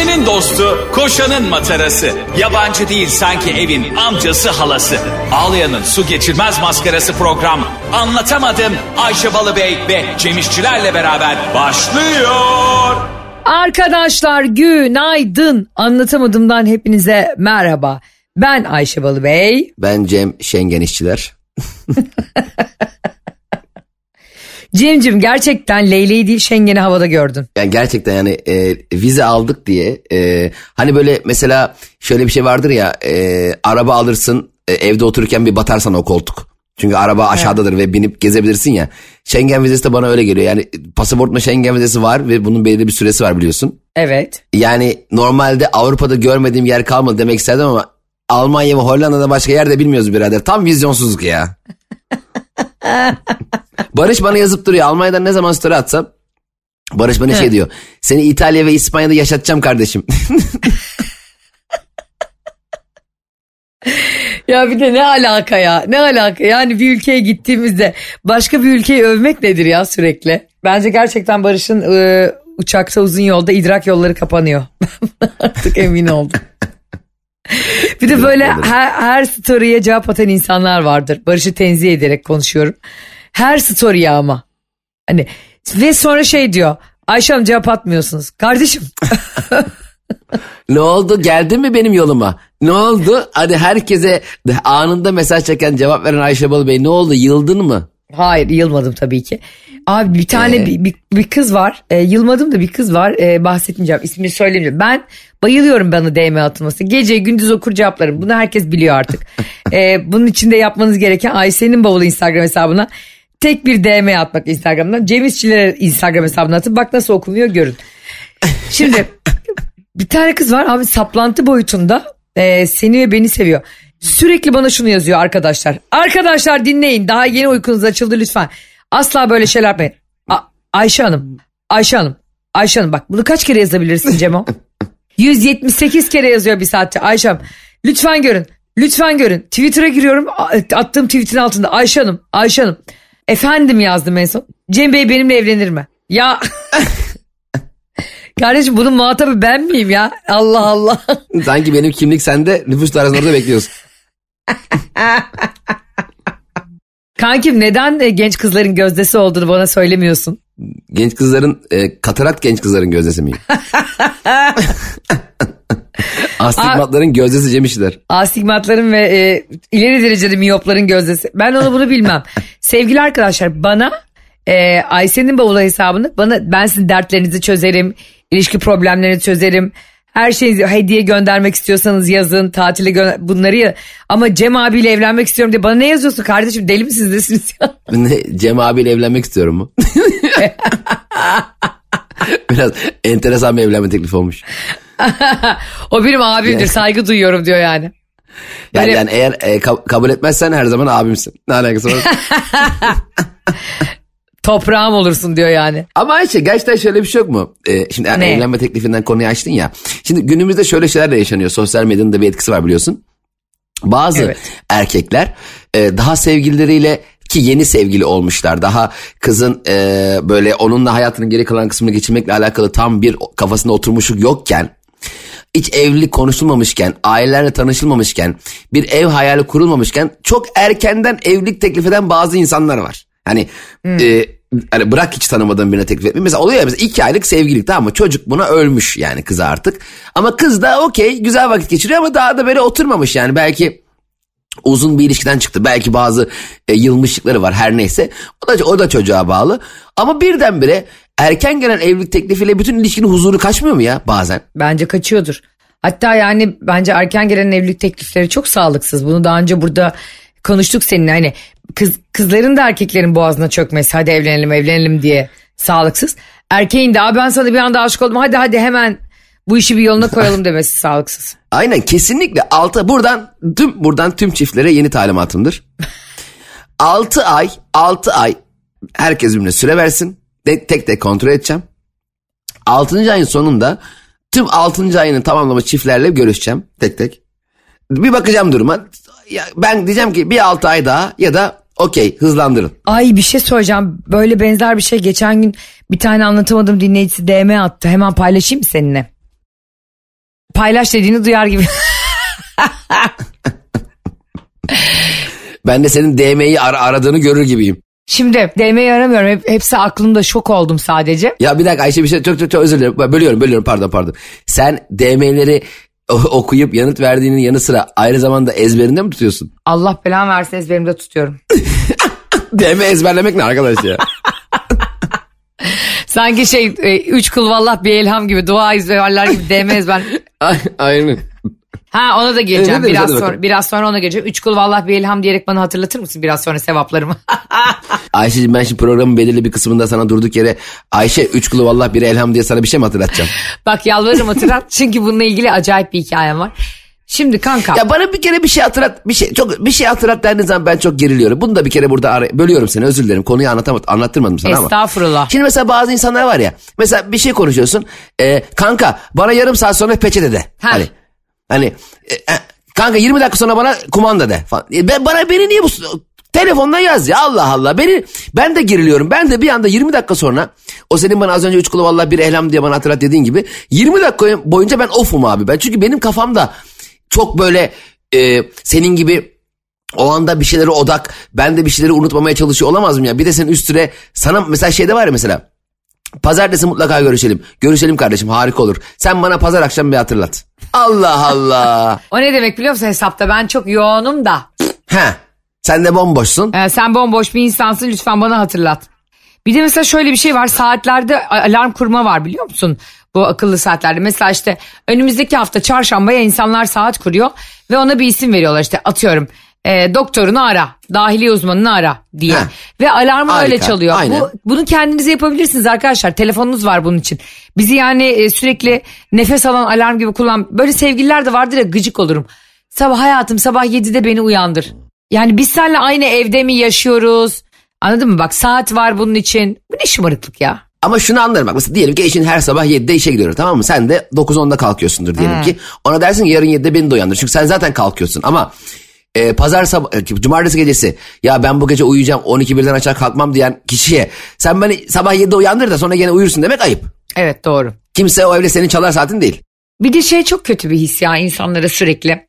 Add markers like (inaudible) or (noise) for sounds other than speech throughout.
Ayşe'nin dostu, koşanın matarası. Yabancı değil sanki evin amcası halası. Ağlayan'ın su geçirmez maskarası program. Anlatamadım Ayşe Balıbey ve Cemişçilerle beraber başlıyor. Arkadaşlar günaydın. Anlatamadığımdan hepinize merhaba. Ben Ayşe Balıbey. Ben Cem Şengen işçiler. (laughs) Cemcim gerçekten Leyle'yi değil Şengen'i havada gördün. Yani gerçekten yani e, vize aldık diye e, hani böyle mesela şöyle bir şey vardır ya e, araba alırsın e, evde otururken bir batarsan o koltuk. Çünkü araba aşağıdadır ve binip gezebilirsin ya. Schengen vizesi de bana öyle geliyor. Yani pasaportuma Schengen vizesi var ve bunun belirli bir süresi var biliyorsun. Evet. Yani normalde Avrupa'da görmediğim yer kalmadı demek isterdim ama Almanya ve Hollanda'da başka yerde bilmiyoruz birader. Tam vizyonsuzluk ya. (laughs) (laughs) Barış bana yazıp duruyor. Almanya'dan ne zaman story atsam Barış bana şey diyor. Seni İtalya ve İspanya'da yaşatacağım kardeşim. (laughs) Ya bir de ne alaka ya ne alaka yani bir ülkeye gittiğimizde başka bir ülkeyi övmek nedir ya sürekli. Bence gerçekten Barış'ın e, uçakta uzun yolda idrak yolları kapanıyor. (laughs) Artık emin oldum. Bir de böyle her, her story'e cevap atan insanlar vardır. Barış'ı tenzih ederek konuşuyorum. Her story'e ama. Hani ve sonra şey diyor. Ayşe Hanım cevap atmıyorsunuz. Kardeşim (laughs) ne oldu geldi mi benim yoluma? Ne oldu? Hadi herkese anında mesaj çeken cevap veren Ayşe Balı Bey ne oldu yıldın mı? Hayır yılmadım tabii ki. Abi bir tane Ee? bir, bir, bir kız var. E, yılmadım da bir kız var. E, bahsetmeyeceğim. ismini söylemeyeceğim. Ben bayılıyorum bana DM atılması. Gece gündüz okur cevaplarım. Bunu herkes biliyor artık. (laughs) e, bunun için de yapmanız gereken Ayşe'nin bavulu Instagram hesabına tek bir DM atmak Instagram'dan. Cem İşçilere Instagram hesabına atıp bak nasıl okunuyor görün. Şimdi (laughs) bir tane kız var abi saplantı boyutunda e, seni ve beni seviyor. Sürekli bana şunu yazıyor arkadaşlar. Arkadaşlar dinleyin daha yeni uykunuz açıldı lütfen. Asla böyle şeyler yapmayın. A- Ayşe Hanım, Ayşe Hanım, Ayşe Hanım bak bunu kaç kere yazabilirsin Cemo? (laughs) 178 kere yazıyor bir saatte Ayşe Hanım. Lütfen görün, lütfen görün. Twitter'a giriyorum attığım tweetin altında Ayşe Hanım, Ayşe Hanım. Efendim yazdım en son. Cem Bey benimle evlenir mi? Ya... (laughs) Kardeşim bunun muhatabı ben miyim ya? Allah Allah. Sanki benim kimlik sende nüfus arasında bekliyorsun. Kankim neden e, genç kızların gözdesi olduğunu bana söylemiyorsun? Genç kızların e, katarat genç kızların gözdesi miyim? (laughs) Astigmatların gözdesi Cem İşçiler. Astigmatların ve e, ileri derecede miyopların gözdesi. Ben onu bunu bilmem. (laughs) Sevgili arkadaşlar bana e, Ayşe'nin bavulu hesabını bana ben sizin dertlerinizi çözerim. ilişki problemlerini çözerim. Her şeyi hediye göndermek istiyorsanız yazın. Tatile gö- bunları ya. Ama Cem abiyle evlenmek istiyorum diye bana ne yazıyorsun kardeşim? Deli misiniz nesiniz ya? (laughs) Ne, Cem abiyle evlenmek istiyorum mu? (laughs) Biraz enteresan bir evlenme teklifi olmuş. (laughs) o benim abimdir saygı duyuyorum diyor yani. Yani, Böyle- yani eğer e, ka- kabul etmezsen her zaman abimsin. Ne alakası var? Toprağım olursun diyor yani. Ama Ayşe gerçekten şöyle bir şey yok mu? Ee, şimdi Ne? evlenme teklifinden konuyu açtın ya. Şimdi günümüzde şöyle şeyler de yaşanıyor. Sosyal medyanın da bir etkisi var biliyorsun. Bazı Evet. erkekler e, daha sevgilileriyle ki yeni sevgili olmuşlar. Daha kızın e, böyle onunla hayatının geri kalan kısmını geçirmekle alakalı tam bir kafasında oturmuşluk yokken hiç evlilik konuşulmamışken, ailelerle tanışılmamışken, bir ev hayali kurulmamışken çok erkenden evlilik teklif eden bazı insanlar var. Hani e, hani bırak hiç tanımadığın birine teklif etmeyi. Mesela oluyor ya mesela iki aylık sevgililik tamam mı? Çocuk buna ölmüş yani kız artık. Ama kız da okey güzel vakit geçiriyor ama daha da böyle oturmamış yani. Belki uzun bir ilişkiden çıktı. Belki bazı e, yılmışlıkları var her neyse. O da, o da çocuğa bağlı. Ama birdenbire erken gelen evlilik teklifiyle bütün ilişkinin huzuru kaçmıyor mu ya bazen? Bence kaçıyordur. Hatta yani bence erken gelen evlilik teklifleri çok sağlıksız. Bunu daha önce burada konuştuk seninle. Hani kız kızların da erkeklerin boğazına çökmesi hadi evlenelim evlenelim diye sağlıksız. Erkeğin de "Aa, ben sana bir anda aşık oldum hadi hadi hemen bu işi bir yoluna koyalım demesi sağlıksız. (laughs) Aynen kesinlikle altı buradan tüm buradan tüm çiftlere yeni talimatımdır. (laughs) 6 ay 6 ay herkes birbirine süre versin. De, tek tek kontrol edeceğim. 6. ayın sonunda tüm 6. ayını tamamlamış çiftlerle görüşeceğim tek tek. Bir bakacağım duruma. Ya ben diyeceğim ki bir 6 ay daha ya da okey hızlandırın. Ay bir şey söyleyeceğim. Böyle benzer bir şey geçen gün bir tane anlatamadığım dinleyicisi DM attı. Hemen paylaşayım mı seninle? paylaş dediğini duyar gibi. (laughs) Ben de senin DM'yi ar- aradığını görür gibiyim. Şimdi DM'yi aramıyorum. Hep, hepsi aklımda şok oldum sadece. Ya bir dakika Ayşe bir şey çok çok çok özür dilerim. Bölüyorum bölüyorum pardon pardon. Sen DM'leri okuyup yanıt verdiğinin yanı sıra aynı zamanda ezberinde mi tutuyorsun? Allah belamı versin ezberimde tutuyorum. (laughs) DM ezberlemek ne arkadaş ya? (laughs) Sanki şey e, üç kul vallah bir elham gibi dua ezberler gibi DM ezber. (laughs) Ay- Aynen. Ha ona da geleceğim de biraz sonra. bakalım. Biraz sonra ona geleceğim. Üç kul vallah bir elham diyerek bana hatırlatır mısın biraz sonra sevaplarımı? (laughs) Ayşe'cim ben şimdi programın belirli bir kısmında sana durduk yere Ayşe üç kulu vallah bir elham diye sana bir şey mi hatırlatacağım? (laughs) Bak yalvarırım hatırlat. (laughs) Çünkü bununla ilgili acayip bir hikayem var. Şimdi kanka. Ya bana bir kere bir şey hatırlat bir şey çok bir şey hatırlat dendiğin zaman ben çok geriliyorum. Bunu da bir kere burada ara- bölüyorum seni özür dilerim. Konuyu anlatamadım anlattırmadım sana ama. Estağfurullah. Şimdi mesela bazı insanlar var ya mesela bir şey konuşuyorsun. e, kanka bana yarım saat sonra peçete de. Ha. Hani hani e, e, kanka 20 dakika sonra bana kumanda de falan. E, ben, bana beni niye bu telefondan yaz ya Allah Allah. Beni ben de geriliyorum. Ben de bir anda 20 dakika sonra o senin bana az önce üç kulu vallahi bir ehlam diye bana hatırlat dediğin gibi 20 dakika boyunca ben ofum abi ben. Çünkü benim kafamda çok böyle e, senin gibi o anda bir şeylere odak ben de bir şeyleri unutmamaya çalışıyor olamaz mı ya? Bir de senin üstüne sana mesela şeyde var ya mesela pazartesi mutlaka görüşelim. Görüşelim kardeşim harika olur. Sen bana pazar akşam bir hatırlat. Allah Allah. (laughs) O ne demek biliyor musun hesapta? Ben çok yoğunum da. He. Sen de bomboşsun. Ee, sen bomboş bir insansın lütfen bana hatırlat. Bir de mesela şöyle bir şey var saatlerde alarm kurma var biliyor musun? Bu akıllı saatlerde. Mesela işte önümüzdeki hafta çarşambaya insanlar saat kuruyor ve ona bir isim veriyorlar işte atıyorum. E, doktorunu ara, dahiliye uzmanını ara diye. Heh. Ve alarmı Harika, öyle çalıyor. aynen. Bu, bunu kendiniz yapabilirsiniz arkadaşlar. Telefonunuz var bunun için. Bizi yani e, sürekli nefes alan alarm gibi kullan. Böyle sevgililer de vardır ya gıcık olurum. Sabah hayatım sabah 7'de beni uyandır. Yani biz seninle aynı evde mi yaşıyoruz? Anladın mı? Bak saat var bunun için. Bu ne şımarıklık ya? Ama şunu anlarım bak mesela diyelim ki eşin her sabah 7'de işe gidiyor tamam mı? Sen de 9-10'da kalkıyorsundur diyelim ki. Ona dersin ki yarın 7'de beni de uyandır. Çünkü sen zaten kalkıyorsun ama e, pazar sabah, e, cumartesi gecesi ya ben bu gece uyuyacağım 12 birden aşağı kalkmam diyen kişiye sen beni sabah 7'de uyandır da sonra gene uyursun demek ayıp. Evet doğru. Kimse o evde senin çalar saatin değil. Bir de şey çok kötü bir his ya insanlara sürekli.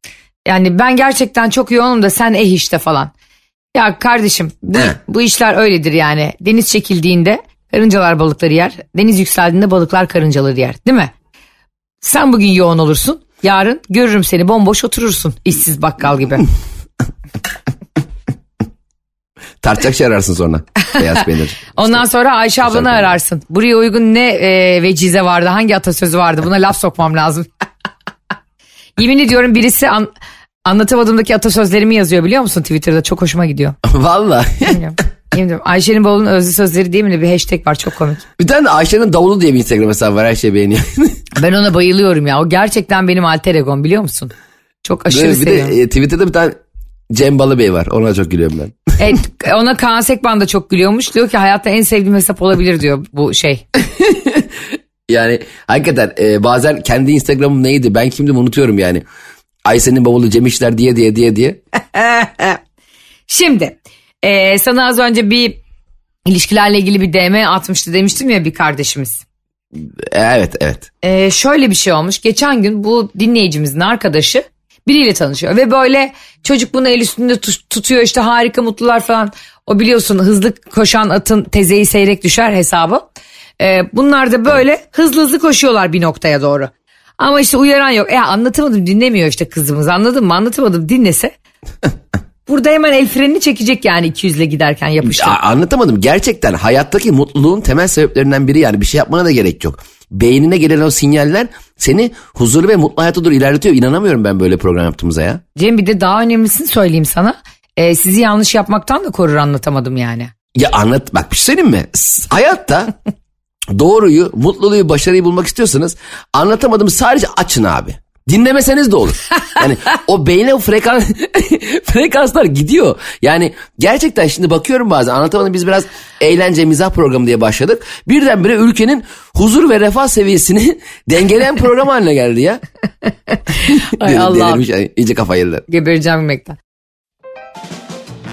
Yani ben gerçekten çok yoğunum da sen eh işte falan. Ya kardeşim bu, He. bu işler öyledir yani. Deniz çekildiğinde karıncalar balıkları yer. Deniz yükseldiğinde balıklar karıncaları yer değil mi? Sen bugün yoğun olursun. Yarın görürüm seni bomboş oturursun işsiz bakkal gibi. (laughs) Tartacak şey ararsın sonra. Beyaz peynir. (laughs) Ondan sonra Ayşe ablanı Güzel ararsın. Buraya uygun ne e, vecize vardı hangi atasözü vardı buna laf sokmam lazım. (laughs) Yemin ediyorum birisi an, anlatamadığımdaki atasözlerimi yazıyor biliyor musun Twitter'da çok hoşuma gidiyor. Valla. Yemin. Ayşe'nin bavulun özlü sözleri diye mi bir hashtag var çok komik. bir tane de Ayşe'nin davulu diye bir Instagram hesabı var her şey beğeniyor. (laughs) Ben ona bayılıyorum ya o gerçekten benim alter egom biliyor musun? Çok aşırı bir seviyorum. de e, Twitter'da bir tane Cem Balıbey var. Ona çok gülüyorum ben. (laughs) Evet, ona Kaan Sekban da çok gülüyormuş. Diyor ki hayatta en sevdiğim hesap olabilir diyor bu şey. (laughs) Yani hakikaten e, bazen kendi Instagram'ım neydi ben kimdim unutuyorum yani. Ayşe'nin bavulu Cem İşler diye diye diye diye. Şimdi e, sana az önce bir ilişkilerle ilgili bir DM atmıştı demiştim ya bir kardeşimiz. Evet evet. E, şöyle bir şey olmuş. Geçen gün bu dinleyicimizin arkadaşı biriyle tanışıyor ve böyle çocuk bunu el üstünde tut- tutuyor işte harika mutlular falan. O biliyorsun hızlı koşan atın tezeyi seyrek düşer hesabı. E, bunlar da böyle hızlı hızlı koşuyorlar bir noktaya doğru. Ama işte uyaran yok. E anlatamadım dinlemiyor işte kızımız anladın mı? Anlatamadım dinlese. (laughs) Burada hemen el frenini çekecek yani 200 ile giderken yapıştır. A- anlatamadım. Gerçekten hayattaki mutluluğun temel sebeplerinden biri yani bir şey yapmana da gerek yok. Beynine gelen o sinyaller seni huzurlu ve mutlu hayata doğru ilerletiyor. İnanamıyorum ben böyle program yaptığımıza ya. Cem bir de daha önemlisini söyleyeyim sana. E, sizi yanlış yapmaktan da korur anlatamadım yani. Ya anlat bak bir şey söyleyeyim mi? Hayatta (laughs) doğruyu, mutluluğu, başarıyı bulmak istiyorsanız anlatamadım sadece açın abi. Dinlemeseniz de olur. Yani o beyne o frekans, (laughs) frekanslar gidiyor. Yani gerçekten şimdi bakıyorum bazen anlatamadım biz biraz eğlence mizah programı diye başladık. Birdenbire ülkenin huzur ve refah seviyesini (laughs) dengeleyen program haline geldi ya. Ay Allah'ım. Delirmiş, iyice kafa yediler. Gebereceğim gülmekten.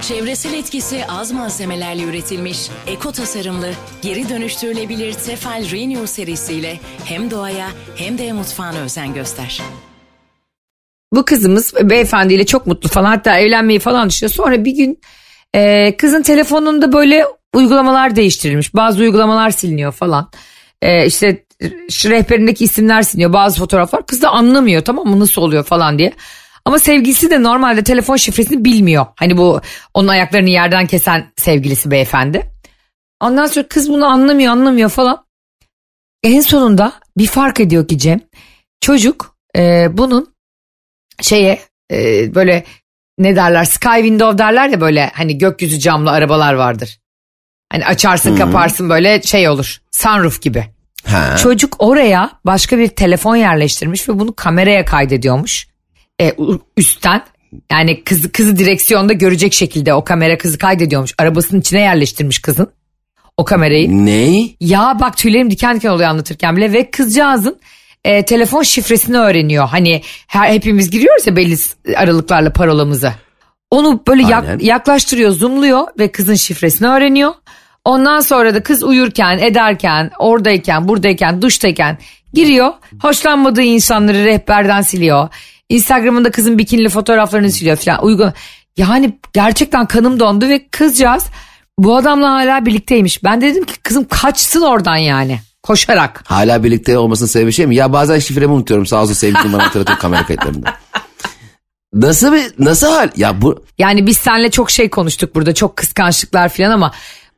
Çevresel etkisi az malzemelerle üretilmiş, eko tasarımlı, geri dönüştürülebilir Tefal Renew serisiyle hem doğaya hem de mutfağına özen göster. Bu kızımız beyefendiyle çok mutlu falan hatta evlenmeyi falan düşünüyor. Sonra bir gün e, kızın telefonunda böyle uygulamalar değiştirilmiş. Bazı uygulamalar siliniyor falan. E, işte rehberindeki isimler siliniyor bazı fotoğraflar. Kız da anlamıyor tamam mı nasıl oluyor falan diye. Ama sevgilisi de normalde telefon şifresini bilmiyor. Hani bu onun ayaklarını yerden kesen sevgilisi beyefendi. Ondan sonra kız bunu anlamıyor anlamıyor falan. En sonunda bir fark ediyor ki Cem. Çocuk e, bunun şeye e, böyle ne derler sky window derler ya böyle hani gökyüzü camlı arabalar vardır. Hani açarsın kaparsın böyle şey olur sunroof gibi. Ha. Çocuk oraya başka bir telefon yerleştirmiş ve bunu kameraya kaydediyormuş. E, üstten yani kızı, kızı direksiyonda görecek şekilde o kamera kızı kaydediyormuş. Arabasının içine yerleştirmiş kızın o kamerayı. Ne? Ya bak tüylerim diken diken oluyor anlatırken bile ve kızcağızın e, telefon şifresini öğreniyor. Hani her, hepimiz giriyoruz ya belli aralıklarla parolamızı. Onu böyle yak- Aynen. yaklaştırıyor, zoomluyor ve kızın şifresini öğreniyor. Ondan sonra da kız uyurken, ederken, oradayken, buradayken, duştayken giriyor. Hoşlanmadığı insanları rehberden siliyor. Instagram'ında kızın bikinili fotoğraflarını siliyor falan. Uygun. Yani gerçekten kanım dondu ve kızcağız bu adamla hala birlikteymiş. Ben de dedim ki kızım kaçsın oradan yani. Koşarak. Hala birlikte olmasının sebebi şey mi? Ya bazen şifremi unutuyorum sağ olsun sevgilim bana hatırlatıyor (laughs) kamera kayıtlarında. Nasıl bir nasıl hal? Ya bu Yani biz seninle çok şey konuştuk burada. Çok kıskançlıklar falan ama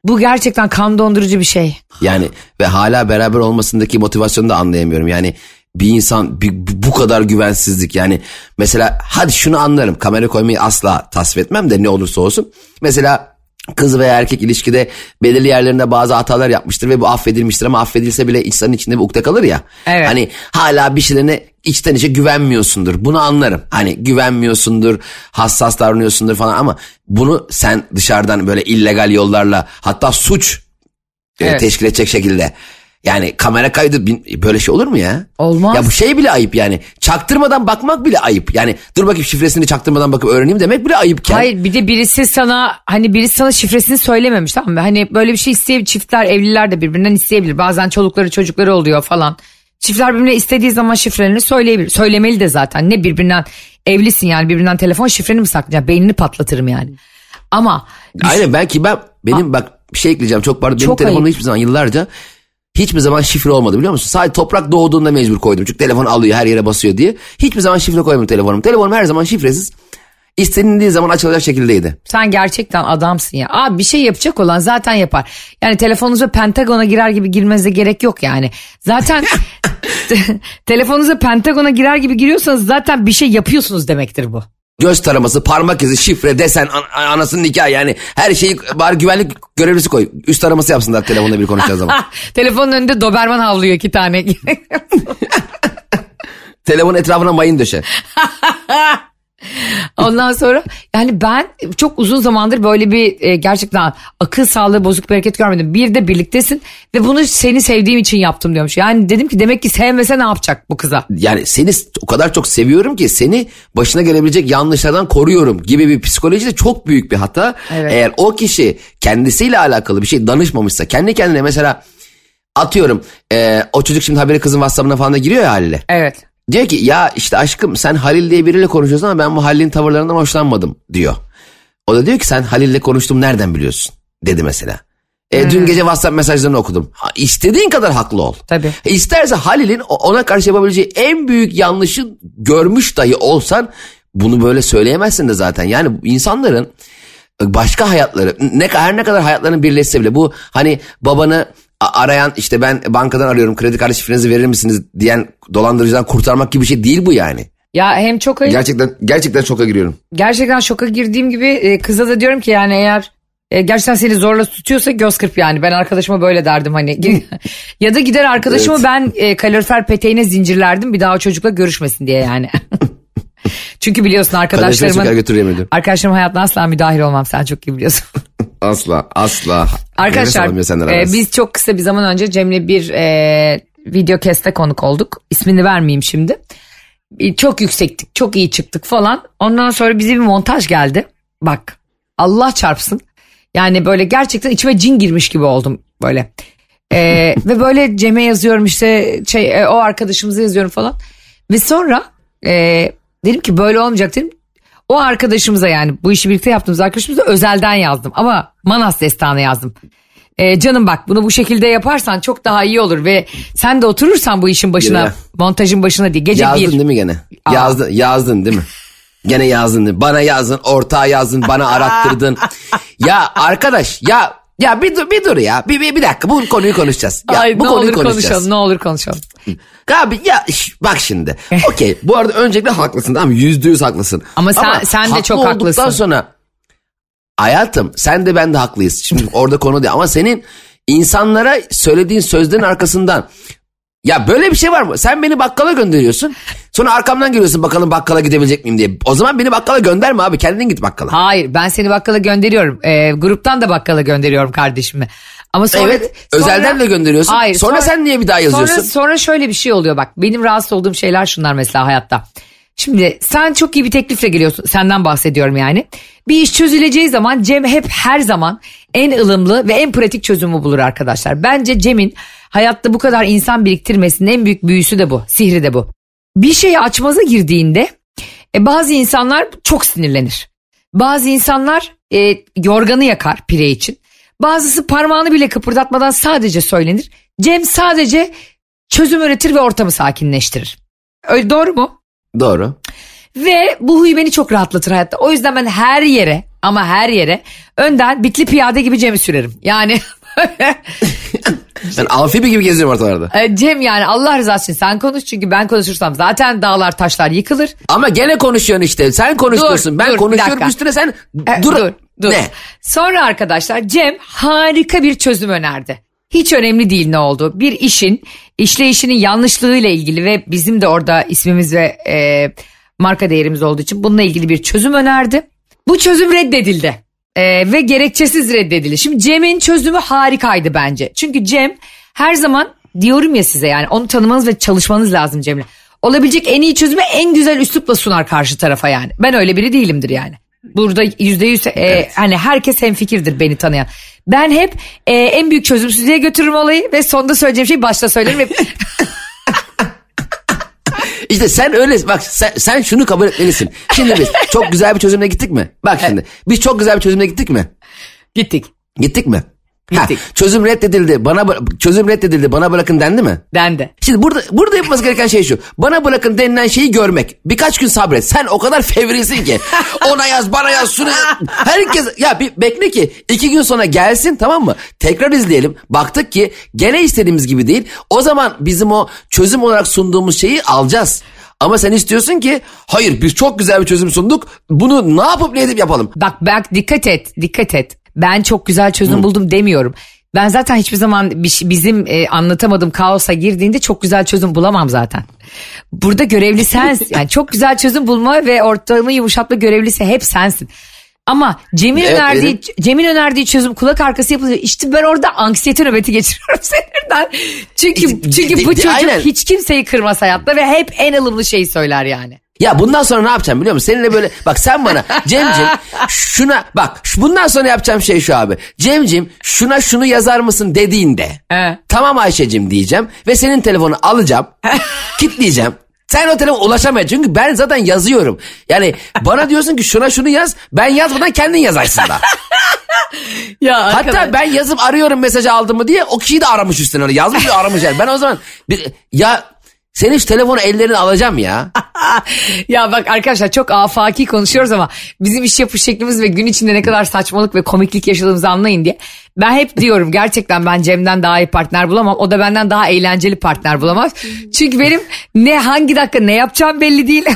bu gerçekten kan dondurucu bir şey. yani ve hala beraber olmasındaki motivasyonu da anlayamıyorum. Yani bir insan bir- bu kadar güvensizlik yani mesela hadi şunu anlarım kamera koymayı asla tasvip etmem de ne olursa olsun. Mesela kız veya erkek ilişkide belirli yerlerinde bazı hatalar yapmıştır ve bu affedilmiştir ama affedilse bile insanın içinde bir ukde kalır ya. Evet. Hani hala bir şeylerine içten içe güvenmiyorsundur. Bunu anlarım. Hani güvenmiyorsundur, hassas davranıyorsundur falan ama bunu sen dışarıdan böyle illegal yollarla hatta suç e, Evet. teşkil edecek şekilde. Yani kamera kaydı böyle şey olur mu ya? Olmaz. Ya bu şey bile ayıp yani. Çaktırmadan bakmak bile ayıp. Yani dur bakayım şifresini çaktırmadan bakıp öğreneyim demek bile ayıpken. Hayır bir de birisi sana hani birisi sana şifresini söylememiş tamam mı? Hani böyle bir şey isteyebilir çiftler evliler de birbirinden isteyebilir. Bazen çolukları çocukları oluyor falan. Çiftler birbirine istediği zaman şifrelerini söyleyebilir. Söylemeli de zaten ne birbirinden evlisin yani birbirinden telefon şifreni mi saklayacaksın? Beynini patlatırım yani. Ama Aynen belki ben benim bak bir şey ekleyeceğim çok pardon. Benim telefonum hiçbir zaman yıllarca hiçbir zaman şifre olmadı biliyor musun? Sadece toprak doğduğunda mecbur koydum. Çünkü telefon alıyor her yere basıyor diye. Hiçbir zaman şifre koymadım telefonum. Telefonum her zaman şifresiz. İstenildiği zaman açılacak şekildeydi. Sen gerçekten adamsın ya. Abi bir şey yapacak olan zaten yapar. Yani telefonunuza Pentagon'a girer gibi girmenize gerek yok yani. Zaten (laughs) (laughs) telefonunuza Pentagon'a girer gibi giriyorsanız zaten bir şey yapıyorsunuz demektir bu. Göz taraması, parmak izi, şifre, desen, an- anasının nikahı yani her şeyi bari güvenlik görevlisi koy. Üst taraması yapsınlar telefonla bir konuşacağı zaman. (laughs) Telefonun önünde Doberman havlıyor iki tane. (laughs) Telefon etrafına mayın döşe. (laughs) Ondan sonra yani ben çok uzun zamandır böyle bir e, gerçekten akıl sağlığı bozuk bir hareket görmedim. Bir de birliktesin ve bunu seni sevdiğim için yaptım diyormuş. Yani dedim ki demek ki sevmese ne yapacak bu kıza? Yani seni o kadar çok seviyorum ki seni başına gelebilecek yanlışlardan koruyorum gibi bir psikoloji de çok büyük bir hata. Evet. Eğer o kişi kendisiyle alakalı bir şey danışmamışsa kendi kendine mesela atıyorum e, o çocuk şimdi haberi kızın WhatsApp'ına falan da giriyor ya Halil'e. Evet. Diyor ki ya işte aşkım sen Halil diye biriyle konuşuyorsun ama ben bu Halil'in tavırlarından hoşlanmadım diyor. O da diyor ki sen Halil'le konuştum nereden biliyorsun dedi mesela. E, Dün gece WhatsApp mesajlarını okudum. Ha, istediğin kadar haklı ol. Tabii. İsterse Halil'in ona karşı yapabileceği en büyük yanlışı görmüş dahi olsan bunu böyle söyleyemezsin de zaten. Yani insanların başka hayatları ne her ne kadar hayatlarını birleşse bile bu hani babanı arayan işte ben bankadan arıyorum kredi kartı şifrenizi verir misiniz diyen dolandırıcıdan kurtarmak gibi bir şey değil bu yani. Ya hem çok ayıp Gerçekten gerçekten şoka giriyorum. gerçekten şoka girdiğim gibi e, kıza da diyorum ki yani eğer e, gerçekten seni zorla tutuyorsa göz kırp yani. Ben arkadaşıma böyle derdim hani. (laughs) ya da gider arkadaşımı Evet. ben e, kalorifer peteğine zincirlerdim bir daha o çocukla görüşmesin diye yani. (laughs) Çünkü biliyorsun Arkadaşlarımın... arkadaşlarımın hayatına asla müdahil olmam sen çok iyi biliyorsun. (laughs) Asla asla. Arkadaşlar e, biz çok kısa bir zaman önce Cem'le bir e, video keste konuk olduk. İsmini vermeyeyim şimdi. E, Çok yüksektik, çok iyi çıktık falan. Ondan sonra bize bir montaj geldi. Bak Allah çarpsın. Yani böyle gerçekten içime cin girmiş gibi oldum böyle. Ee, (laughs) ve böyle Cem'e yazıyorum işte şey e, o arkadaşımıza yazıyorum falan. Ve sonra e, dedim ki böyle olmayacak dedim. O arkadaşımıza yani bu işi birlikte yaptığımız arkadaşımıza özelden yazdım. Ama Manas destanı yazdım. Ee, canım bak bunu bu şekilde yaparsan çok daha iyi olur ve sen de oturursan bu işin başına Ya. montajın başına değil gece Yazdın bir. değil mi gene? Aa. Yazdın, yazdın değil mi? Gene yazdın? Bana yazdın, ortağa yazdın, bana arattırdın. (laughs) ya arkadaş ya ya bir dur bir dur ya. Bir, bir, bir dakika bu konuyu konuşacağız. Ya, Ay, bu ne konuyu olur konuşacağız. konuşalım ne olur konuşalım. Abi ya şş, bak şimdi. Okey bu arada öncelikle haklısın tamam? Yüzde yüz haklısın. Ama sen- sen de çok haklısın. sonra hayatım sen de ben de haklıyız. Şimdi (laughs) orada konu değil ama senin insanlara söylediğin sözlerin arkasından ya böyle bir şey var mı? Sen beni bakkala gönderiyorsun. Sonra arkamdan geliyorsun bakalım bakkala gidebilecek miyim diye. O zaman beni bakkala gönderme abi. Kendin git bakkala. Hayır ben seni bakkala gönderiyorum. Ee, gruptan da bakkala gönderiyorum kardeşimi. Ama sonra, Evet, özelden de gönderiyorsun. Sonra sen niye bir daha yazıyorsun? Sonra, sonra şöyle bir şey oluyor bak. Benim rahatsız olduğum şeyler şunlar mesela hayatta. Şimdi sen çok iyi bir teklifle geliyorsun. Senden bahsediyorum yani. Bir iş çözüleceği zaman Cem hep her zaman en ılımlı ve en pratik çözümü bulur arkadaşlar. Bence Cem'in hayatta bu kadar insan biriktirmesinin en büyük büyüsü de bu. Sihri de bu. Bir şeyi açmaza girdiğinde e, bazı insanlar çok sinirlenir. Bazı insanlar e, yorganı yakar pire için. Bazısı parmağını bile kıpırdatmadan sadece söylenir. Cem sadece çözüm üretir ve ortamı sakinleştirir. Öyle doğru mu? Doğru. Ve bu huy beni çok rahatlatır hayatta. O yüzden ben her yere ama her yere önden bitli piyade gibi Cem'i sürerim. Yani (laughs) (laughs) Ben amfibi gibi geziyorum ortalarda. e, Cem yani Allah rızası için sen konuş çünkü ben konuşursam zaten dağlar taşlar yıkılır. Ama gene konuşuyorsun işte. Sen konuşuyorsun. Dur, ben dur, konuşuyorum üstüne sen E, dur. dur, dur. Ne? Sonra arkadaşlar Cem harika bir çözüm önerdi. Hiç önemli değil ne oldu. Bir işin işleyişinin yanlışlığıyla ilgili ve bizim de orada ismimiz ve e, marka değerimiz olduğu için bununla ilgili bir çözüm önerdi. Bu çözüm reddedildi. E, ve gerekçesiz reddedildi. Şimdi Cem'in çözümü harikaydı bence. Çünkü Cem her zaman diyorum ya size yani onu tanımanız ve çalışmanız lazım Cem'le. Olabilecek en iyi çözümü en güzel üslupla sunar karşı tarafa yani. Ben öyle biri değilimdir yani. Burada yüzde yüz e, hani herkes hemfikirdir beni tanıyan. Ben hep e, en büyük çözümsüzlüğe götürürüm olayı ve sonda söyleyeceğim şeyi başta söylerim. (laughs) İşte sen öyle bak sen, sen şunu kabul etmelisin. Şimdi biz çok güzel bir çözümle gittik mi? Bak şimdi biz çok güzel bir çözümle gittik mi? gittik Gittik mi? Ha, çözüm reddedildi. Bana çözüm reddedildi. Bana bırakın dendi mi? dendi. Şimdi burada burada yapması gereken şey şu. Bana bırakın denilen şeyi görmek. Birkaç gün sabret. Sen o kadar fevrisin ki. (laughs) Ona yaz, bana yaz, şunu yaz. Herkes ya bir bekle ki iki gün sonra gelsin tamam mı? Tekrar izleyelim. Baktık ki gene istediğimiz gibi değil. O zaman bizim o çözüm olarak sunduğumuz şeyi alacağız. Ama sen istiyorsun ki hayır biz çok güzel bir çözüm sunduk. Bunu ne yapıp ne edip yapalım. Bak bak dikkat et dikkat et. Ben çok güzel çözüm buldum demiyorum. Ben zaten hiçbir zaman şey- bizim e, anlatamadığım kaosa girdiğinde çok güzel çözüm bulamam zaten. Burada görevli sensin. (laughs) Yani çok güzel çözüm bulma ve ortamı yumuşatma görevlisi hep sensin. Ama Cem'in Evet, önerdiği benim. Cem'in önerdiği çözüm kulak arkası yapılıyor. İşte ben orada anksiyete nöbeti geçiriyorum (laughs) sinirden. Çünkü çünkü bu çocuk Aynen. hiç kimseyi kırmaz hayatta ve hep en ılımlı şeyi söyler yani. Ya bundan sonra ne yapacağım biliyor musun? Seninle böyle bak sen bana (laughs) Cemcim şuna bak bundan sonra yapacağım şey şu abi. Cemcim şuna şunu yazar mısın dediğinde He. tamam Ayşe'cim diyeceğim ve senin telefonu alacağım (laughs) kitleyeceğim. Sen o telefona ulaşamayacaksın çünkü ben zaten yazıyorum. Yani bana diyorsun ki şuna şunu yaz ben yazmadan kendin yazarsın da. (laughs) Ya Hatta ben yazıp arıyorum mesajı aldım mı diye o kişiyi de aramış üstüne öyle yazmış ve aramış yani. Ben o zaman bir, ya senin şu telefonu ellerine alacağım ya. (laughs) Ya bak arkadaşlar çok afaki konuşuyoruz ama bizim iş yapış şeklimiz ve gün içinde ne kadar saçmalık ve komiklik yaşadığımızı anlayın diye. Ben hep diyorum gerçekten ben Cem'den daha iyi partner bulamam. O da benden daha eğlenceli partner bulamaz. Çünkü benim ne hangi dakika ne yapacağım belli değil. (laughs)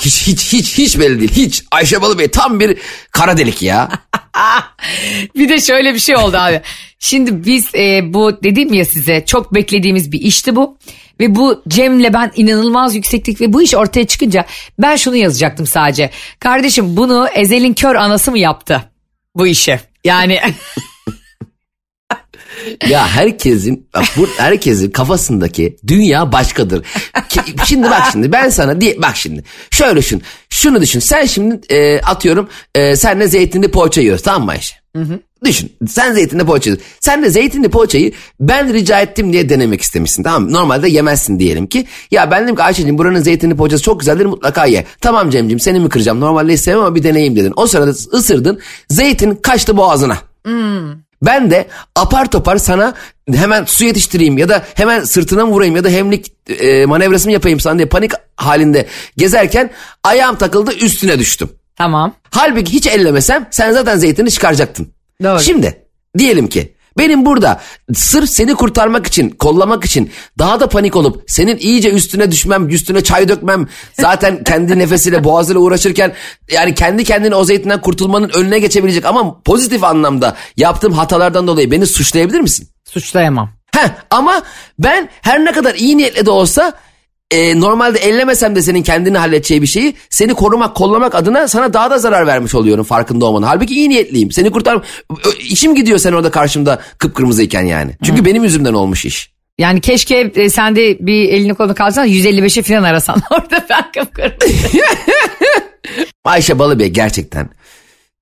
Hiç hiç hiç hiç belli değil. Hiç. Ayşe Balıbey tam bir kara delik ya. (laughs) bir de şöyle bir şey oldu abi. Şimdi biz e, bu dedim ya size çok beklediğimiz bir işti bu. Ve bu Cem'le ben inanılmaz yükseklik ve bu iş ortaya çıkınca ben şunu yazacaktım sadece. Kardeşim bunu Ezel'in kör anası mı yaptı bu işi? Yani (laughs) Ya herkesin bak bu herkesin kafasındaki dünya başkadır. Şimdi bak şimdi ben sana diye bak şimdi şöyle düşün. Şunu düşün. Sen şimdi e, atıyorum e, senle zeytinli poğaça yiyoruz tamam mı Ayşe? Düşün sen zeytinli poğaça yiyorsun. Sen de zeytinli poğaçayı ben rica ettim diye denemek istemişsin tamam mı? Normalde yemezsin diyelim ki. Ya ben dedim ki Ayşe'cim buranın zeytinli poğaçası çok güzeldir mutlaka ye. Tamam Cem'cim seni mi kıracağım normalde istemem ama bir deneyeyim dedin. O sırada ısırdın zeytin kaçtı boğazına. Ben de apar topar sana hemen su yetiştireyim ya da hemen sırtına mı vurayım ya da hemlik e, manevrasını yapayım sana diye panik halinde gezerken ayağım takıldı üstüne düştüm. Tamam. Halbuki hiç ellemesem sen zaten zeytini çıkaracaktın. Doğru. Şimdi diyelim ki benim burada sırf seni kurtarmak için, kollamak için daha da panik olup senin iyice üstüne düşmem, üstüne çay dökmem, zaten kendi nefesiyle boğazıyla uğraşırken yani kendi kendine o zeytinden kurtulmanın önüne geçebilecek ama pozitif anlamda yaptığım hatalardan dolayı beni suçlayabilir misin? Suçlayamam. Heh, ama ben her ne kadar iyi niyetle de olsa e, normalde ellemesem de senin kendini halledeceği bir şeyi seni korumak, kollamak adına sana daha da zarar vermiş oluyorum farkında olmanın. Halbuki iyi niyetliyim. Seni kurtar... İçim gidiyor sen orada karşımda kıpkırmızıyken yani. Çünkü benim yüzümden olmuş iş. Yani keşke e, sen de bir elini kolunu kalsan 155'e falan arasan (laughs) orada ben kıpkırmızı. (laughs) Ayşe Balıbey gerçekten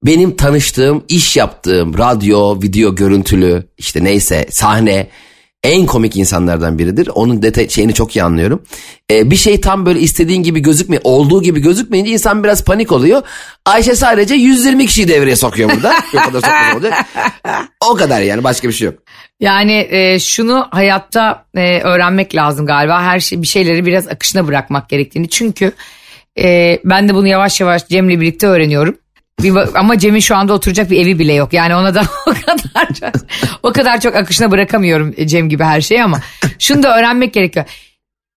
benim tanıştığım, iş yaptığım radyo, video, görüntülü işte neyse sahne en komik insanlardan biridir. Onun detay şeyini çok iyi anlıyorum. Ee, bir şey tam böyle istediğin gibi gözükmüyor, olduğu gibi gözükmeyince insan biraz panik oluyor. Ayşe sadece 120 kişiyi devreye sokuyor burada. (laughs) o kadar olacak. O kadar yani başka bir şey yok. Yani e, şunu hayatta e, öğrenmek lazım galiba. Her şey bir şeyleri biraz akışına bırakmak gerektiğini. Çünkü e, ben de bunu yavaş yavaş Cem'le birlikte öğreniyorum. Bir, ama Cem'in şu anda oturacak bir evi bile yok. Yani ona da (laughs) o kadar çok, o kadar çok akışına bırakamıyorum Cem gibi her şeyi ama şunu da öğrenmek gerekiyor.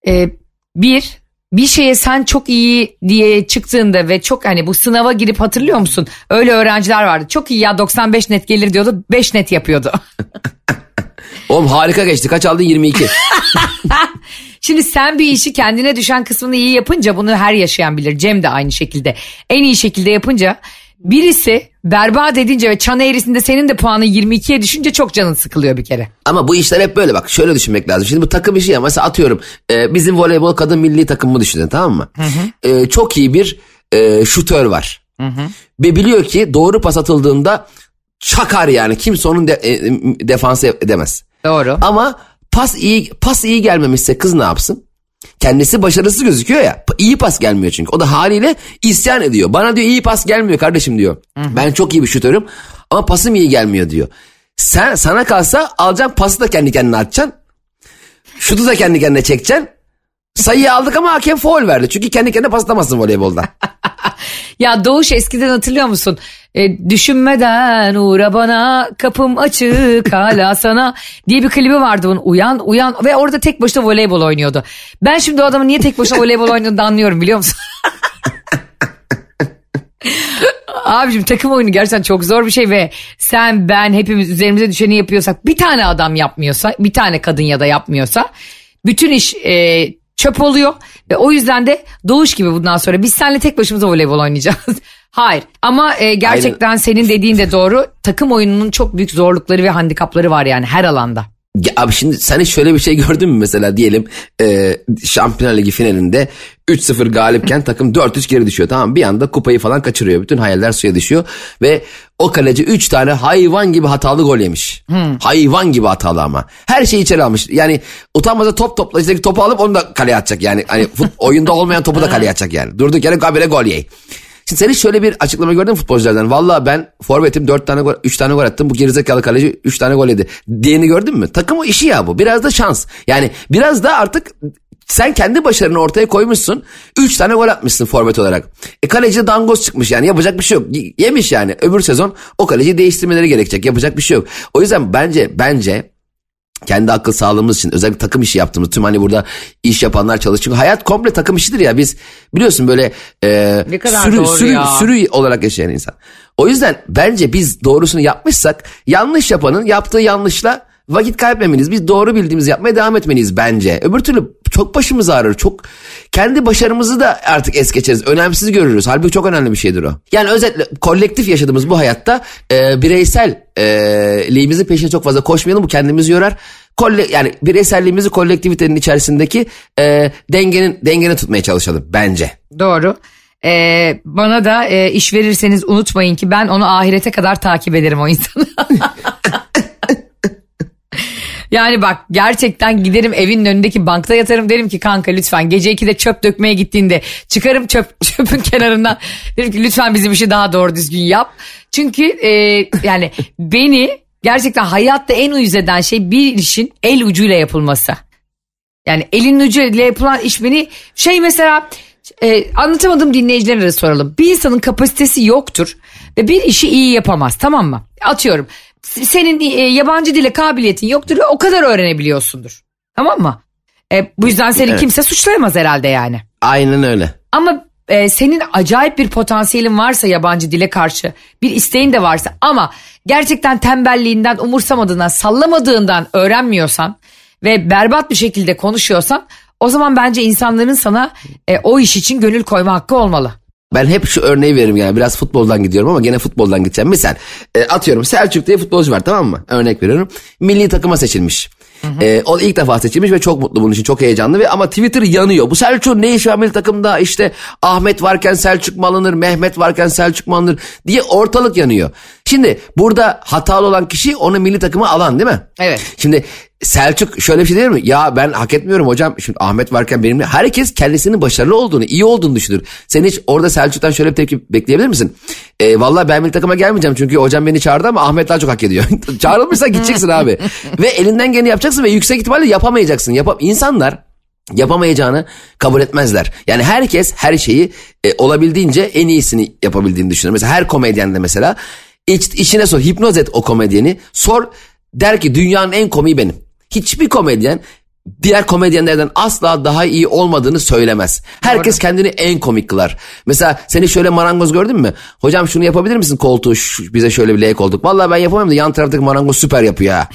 E, bir bir şeye sen çok iyi diye çıktığında ve çok hani bu sınava girip hatırlıyor musun? Öyle öğrenciler vardı. Çok iyi ya 95 net gelir diyordu. 5 net yapıyordu. (laughs) Oğlum harika geçti. Kaç aldın? 22. (laughs) Şimdi sen bir işi kendine düşen kısmını iyi yapınca bunu her yaşayan bilir. Cem de aynı şekilde. En iyi şekilde yapınca birisi berbat edince ve çan eğrisinde senin de puanı 22'ye düşünce çok canın sıkılıyor bir kere. Ama bu işler hep böyle bak şöyle düşünmek lazım. Şimdi bu takım işi ya mesela atıyorum e, bizim voleybol kadın milli takımımı düşünün tamam mı? E, çok iyi bir e, şutör var. Ve biliyor ki doğru pas atıldığında çakar yani kimse onun de, e, defansı edemez. Doğru. Ama pas iyi pas iyi gelmemişse kız ne yapsın? Kendisi başarısız gözüküyor ya. iyi pas gelmiyor çünkü. O da haliyle isyan ediyor. Bana diyor iyi pas gelmiyor kardeşim diyor. Ben çok iyi bir şutörüm ama pasım iyi gelmiyor diyor. Sen sana kalsa alacaksın pası da kendi kendine atacaksın. Şutu da kendi kendine çekeceksin. Sayıyı aldık ama hakem foul verdi. Çünkü kendi kendine pas atamazsın voleybolda. (laughs) Ya Doğuş eskiden hatırlıyor musun? E, düşünmeden uğra bana kapım açık hala (laughs) sana diye bir klibi vardı bunun. Uyan uyan ve orada tek başına voleybol oynuyordu. Ben şimdi o adamın niye tek başına voleybol oynadığını anlıyorum biliyor musun? (laughs) Abicim takım oyunu gerçekten çok zor bir şey ve sen ben hepimiz üzerimize düşeni yapıyorsak bir tane adam yapmıyorsa bir tane kadın ya da yapmıyorsa bütün iş e, çöp oluyor. Ve o yüzden de doğuş gibi bundan sonra. Biz seninle tek başımıza voleybol oynayacağız. (laughs) Hayır. Ama e, gerçekten senin dediğin de doğru. Takım oyununun çok büyük zorlukları ve handikapları var yani her alanda. Ya abi şimdi sen hiç şöyle bir şey (laughs) gördün mü mesela diyelim e, Şampiyonlar Ligi finalinde 3-0 galipken takım 4-3 geri düşüyor tamam bir anda kupayı falan kaçırıyor bütün hayaller suya düşüyor ve o kaleci 3 tane hayvan gibi hatalı gol yemiş. Hayvan gibi hatalı ama her şeyi içeri almış yani utanmaza top toplayacak topu alıp onu da kaleye atacak yani hani (laughs) fut, oyunda olmayan topu da kaleye atacak yani durduk yere habire gol yey. Şimdi sen hiç şöyle bir açıklama gördün mü futbolculardan? Valla ben forvetim 4 tane gol, 3 tane gol attım. Bu gerizekalı kaleci 3 tane gol yedi. Diyeni gördün mü? Takımın işi ya bu. Biraz da şans. Yani biraz da artık sen kendi başarını ortaya koymuşsun. 3 tane gol atmışsın forvet olarak. E kaleci dangoz çıkmış yani yapacak bir şey yok. Yemiş yani. Öbür sezon o kaleci değiştirmeleri gerekecek. Yapacak bir şey yok. O yüzden bence bence kendi akıl sağlığımız için özellikle takım işi yaptığımız tüm hani burada iş yapanlar çalışıyor. Hayat komple takım işidir ya biz biliyorsun böyle e, sürü, sürü, ya. sürü olarak yaşayan insan. O yüzden bence biz doğrusunu yapmışsak yanlış yapanın yaptığı yanlışla vakit kaybetmemeliyiz. Biz doğru bildiğimizi yapmaya devam etmeliyiz bence. Öbür türlü çok başımız ağrır. Çok kendi başarımızı da artık es geçeriz. Önemsiz görürüz. Halbuki çok önemli bir şeydir o. Yani özetle kolektif yaşadığımız bu hayatta e, bireysel e, liğimizin peşine çok fazla koşmayalım. Bu kendimizi yorar. Kolle, yani bireyselliğimizi kolektivitenin içerisindeki e, dengenin dengeni tutmaya çalışalım bence. Doğru. Ee, bana da e, iş verirseniz unutmayın ki ben onu ahirete kadar takip ederim o insanı. (laughs) yani bak gerçekten giderim evin önündeki bankta yatarım derim ki kanka lütfen gece 2'de çöp dökmeye gittiğinde çıkarım çöp (laughs) çöpün kenarından derim ki lütfen bizim işi daha doğru düzgün yap. Çünkü e, yani beni gerçekten hayatta en uyuz eden şey bir işin el ucuyla yapılması. Yani elin ucuyla yapılan iş beni şey mesela e, anlatamadım dinleyicilere soralım. Bir insanın kapasitesi yoktur ve bir işi iyi yapamaz tamam mı? Atıyorum senin e, yabancı dile kabiliyetin yoktur ve o kadar öğrenebiliyorsundur. Tamam mı? E, bu yüzden seni Evet. kimse suçlayamaz herhalde yani. Aynen öyle. Ama e, senin acayip bir potansiyelin varsa yabancı dile karşı bir isteğin de varsa ama gerçekten tembelliğinden umursamadığından sallamadığından öğrenmiyorsan ve berbat bir şekilde konuşuyorsan o zaman bence insanların sana e, o iş için gönül koyma hakkı olmalı. Ben hep şu örneği veririm yani biraz futboldan gidiyorum ama gene futboldan gideceğim. Misal e, atıyorum Selçuk diye futbolcu var tamam mı? Örnek veriyorum. Milli takıma seçilmiş. E, o ilk defa seçilmiş ve çok mutlu bunun için çok heyecanlı ve ama Twitter yanıyor. Bu Selçuk'un ne işi var milli takımda işte Ahmet varken Selçuk mu alınır, Mehmet varken Selçuk mu alınır diye ortalık yanıyor. Şimdi burada hatalı olan kişi onu milli takıma alan değil mi? Evet. Şimdi Selçuk şöyle bir şey değil mi? Ya ben hak etmiyorum hocam. Şimdi Ahmet varken benimle herkes kendisinin başarılı olduğunu, iyi olduğunu düşünür. Sen hiç orada Selçuk'tan şöyle bir tepki bekleyebilir misin? E, Vallahi ben milli takıma gelmeyeceğim çünkü hocam beni çağırdı ama Ahmet daha çok hak ediyor. (laughs) Çağrılmışsa gideceksin abi. (laughs) ve elinden geleni yapacaksın ve yüksek ihtimalle yapamayacaksın. Yap insanlar yapamayacağını kabul etmezler. Yani herkes her şeyi e, olabildiğince en iyisini yapabildiğini düşünür. Mesela her komedyen de mesela iç, içine sor hipnoz et o komedyeni sor der ki dünyanın en komiği benim. Hiçbir komedyen diğer komedyenlerden asla daha iyi olmadığını söylemez. Herkes kendini en komik kılar. Mesela seni şöyle marangoz gördün mü? Hocam şunu yapabilir misin koltuğu şu- bize şöyle bir L koltuk. Vallahi ben yapamam da yan taraftaki marangoz süper yapıyor ha.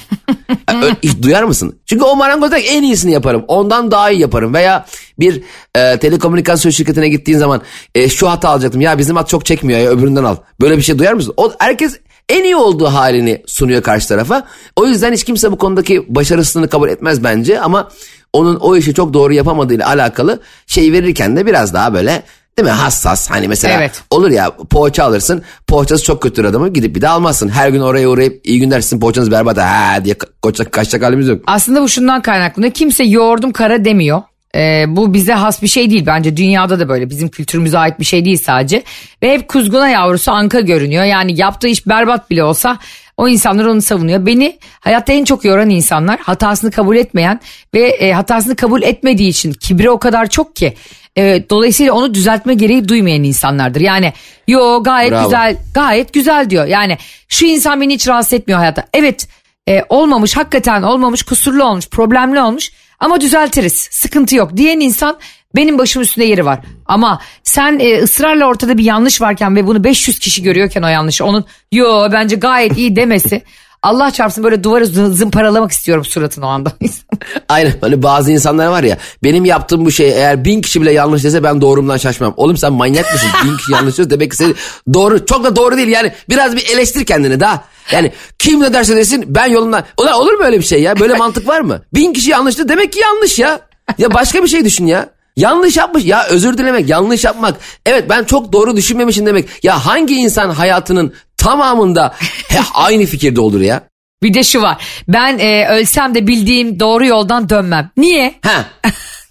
(laughs) Hiç duyar mısın? Çünkü o marangoz der ki, en iyisini yaparım. Ondan daha iyi yaparım. Veya bir e, telekomünikasyon şirketine gittiğin zaman e, şu hata alacaktım. Ya bizim hat çok çekmiyor ya öbüründen al. Böyle bir şey duyar mısın? O, herkes en iyi olduğu halini sunuyor karşı tarafa. O yüzden hiç kimse bu konudaki başarısını kabul etmez bence ama onun o işi çok doğru yapamadığıyla alakalı şey verirken de biraz daha böyle değil mi hassas hani mesela Evet. olur ya poğaça alırsın poğaçası çok kötü adamı gidip bir de almazsın. Her gün oraya uğrayıp iyi günler sizin poğaçanız berbat ha diye kaçacak, kaçacak halimiz yok. Aslında bu şundan kaynaklanıyor. Kimse yoğurdum kara demiyor. Ee, bu bize has bir şey değil. Bence dünyada da böyle. Bizim kültürümüze ait bir şey değil sadece. Ve hep kuzguna yavrusu anka görünüyor. Yani yaptığı iş berbat bile olsa o insanlar onu savunuyor. Beni hayatta en çok yoran insanlar hatasını kabul etmeyen ve e, hatasını kabul etmediği için kibri o kadar çok ki e, dolayısıyla onu düzeltme gereği duymayan insanlardır. Yani yo gayet Bravo. güzel gayet güzel diyor. Yani şu insan beni hiç rahatsız etmiyor hayatta evet e, olmamış hakikaten olmamış kusurlu olmuş problemli olmuş ama düzeltiriz sıkıntı yok diyen insan benim başım üstünde yeri var. Ama sen e, ısrarla ortada bir yanlış varken ve bunu 500 kişi görüyorken o yanlışı onun yo bence gayet iyi demesi (laughs) Allah çarpsın böyle duvarı zı- zımparalamak istiyorum suratını o anda. (laughs) Aynen hani bazı insanlar var ya benim yaptığım bu şey eğer bin kişi bile yanlış dese ben doğrumdan şaşmam. Oğlum sen manyak mısın? bin kişi yanlış diyor demek ki sen doğru çok da doğru değil yani biraz bir eleştir kendini daha. Yani kim ne derse desin ben yolundan. Ulan olur mu öyle bir şey ya? Böyle (laughs) mantık var mı? Bin kişi yanlıştı demek ki yanlış ya. Ya başka bir şey düşün ya. Yanlış yapmış ya özür dilemek yanlış yapmak. Evet ben çok doğru düşünmemişim demek. Ya hangi insan hayatının tamamında he, (laughs) aynı fikirde olur ya? bir de şu var ben e, ölsem de bildiğim doğru yoldan dönmem. Niye? Ha.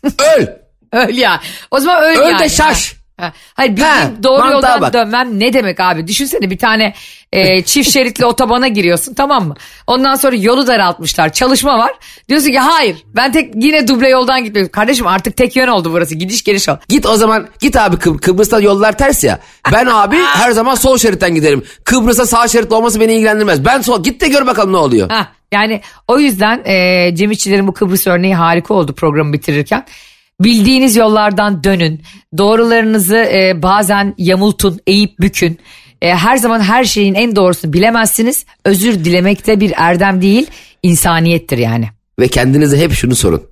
(laughs) Öl. Öl ya. O zaman öl, Öl de yani. şaş. Ha. Ha. Hayır bildiğim Ha, doğru yoldan bak. dönmem ne demek abi? Düşünsene bir tane e, çift şeritli otobana giriyorsun tamam mı? Ondan sonra yolu daraltmışlar. Çalışma var. Diyorsun ki hayır ben tek yine duble yoldan gitmiyorum. Kardeşim artık tek yön oldu burası. Gidiş geliş ol. Git o zaman git abi Kıb- Kıbrıs'ta yollar ters ya. Ben abi (laughs) her zaman sol şeritten giderim. Kıbrıs'a sağ şerit olması beni ilgilendirmez. Ben sol git de gör bakalım ne oluyor. Ha, yani o yüzden e, Cem İşçilerin bu Kıbrıs örneği harika oldu programı bitirirken. Bildiğiniz yollardan dönün. Doğrularınızı e, bazen yamultun, eğip bükün. E, her zaman her şeyin en doğrusunu bilemezsiniz. Özür dilemek de bir erdem değil, insaniyettir yani. Ve kendinize hep şunu sorun.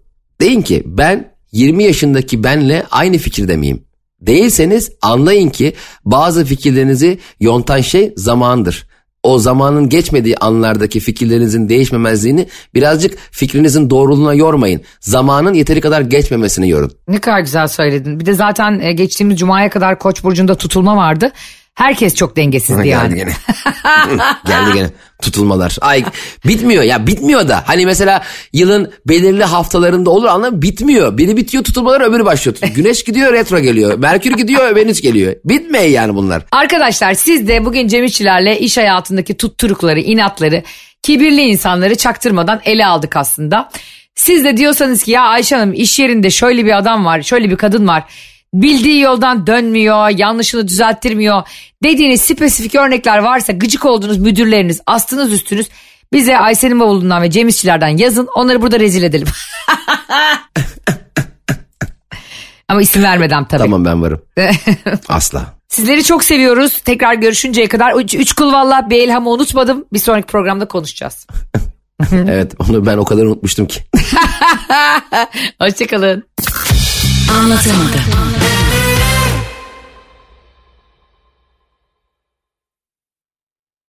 Deyin ki ben 20 yaşındaki benle aynı fikirde miyim? Değilseniz anlayın ki bazı fikirlerinizi yontan şey zamandır. O zamanın geçmediği anlardaki fikirlerinizin değişmemezliğini birazcık fikrinizin doğruluğuna yormayın. Zamanın yeteri kadar geçmemesini yorun. Ne kadar güzel söyledin. Bir de zaten e, geçtiğimiz cumaya kadar Koç burcunda tutulma vardı. Herkes çok dengesizdi Geldi yani. gene. (laughs) Geldi gene tutulmalar. Ay bitmiyor ya bitmiyor da. Hani mesela yılın belirli haftalarında olur anladın bitmiyor. Biri bitiyor tutulmalar öbürü başlıyor. (laughs) Güneş gidiyor retro geliyor. Merkür gidiyor Venüs geliyor. Bitmiyor yani bunlar. Arkadaşlar siz de bugün Cem İşçilerle iş hayatındaki tutturukları, inatları, kibirli insanları çaktırmadan ele aldık aslında. Siz de diyorsanız ki ya Ayşe Hanım iş yerinde şöyle bir adam var, şöyle bir kadın var. Bildiği yoldan dönmüyor, yanlışını düzelttirmiyor dediğiniz spesifik örnekler varsa gıcık olduğunuz müdürleriniz, astınız üstünüz bize Ayşe'nin bavulundan ve Cem İşçilerden yazın onları burada rezil edelim. (laughs) Ama isim vermeden tabii. Tamam ben varım. (laughs) Asla. Sizleri çok seviyoruz. Tekrar görüşünceye kadar üç, üç kul valla bir ilhamı unutmadım. Bir sonraki programda konuşacağız. (laughs) evet onu ben o kadar unutmuştum ki. Hoşçakalın. Anlatamadım.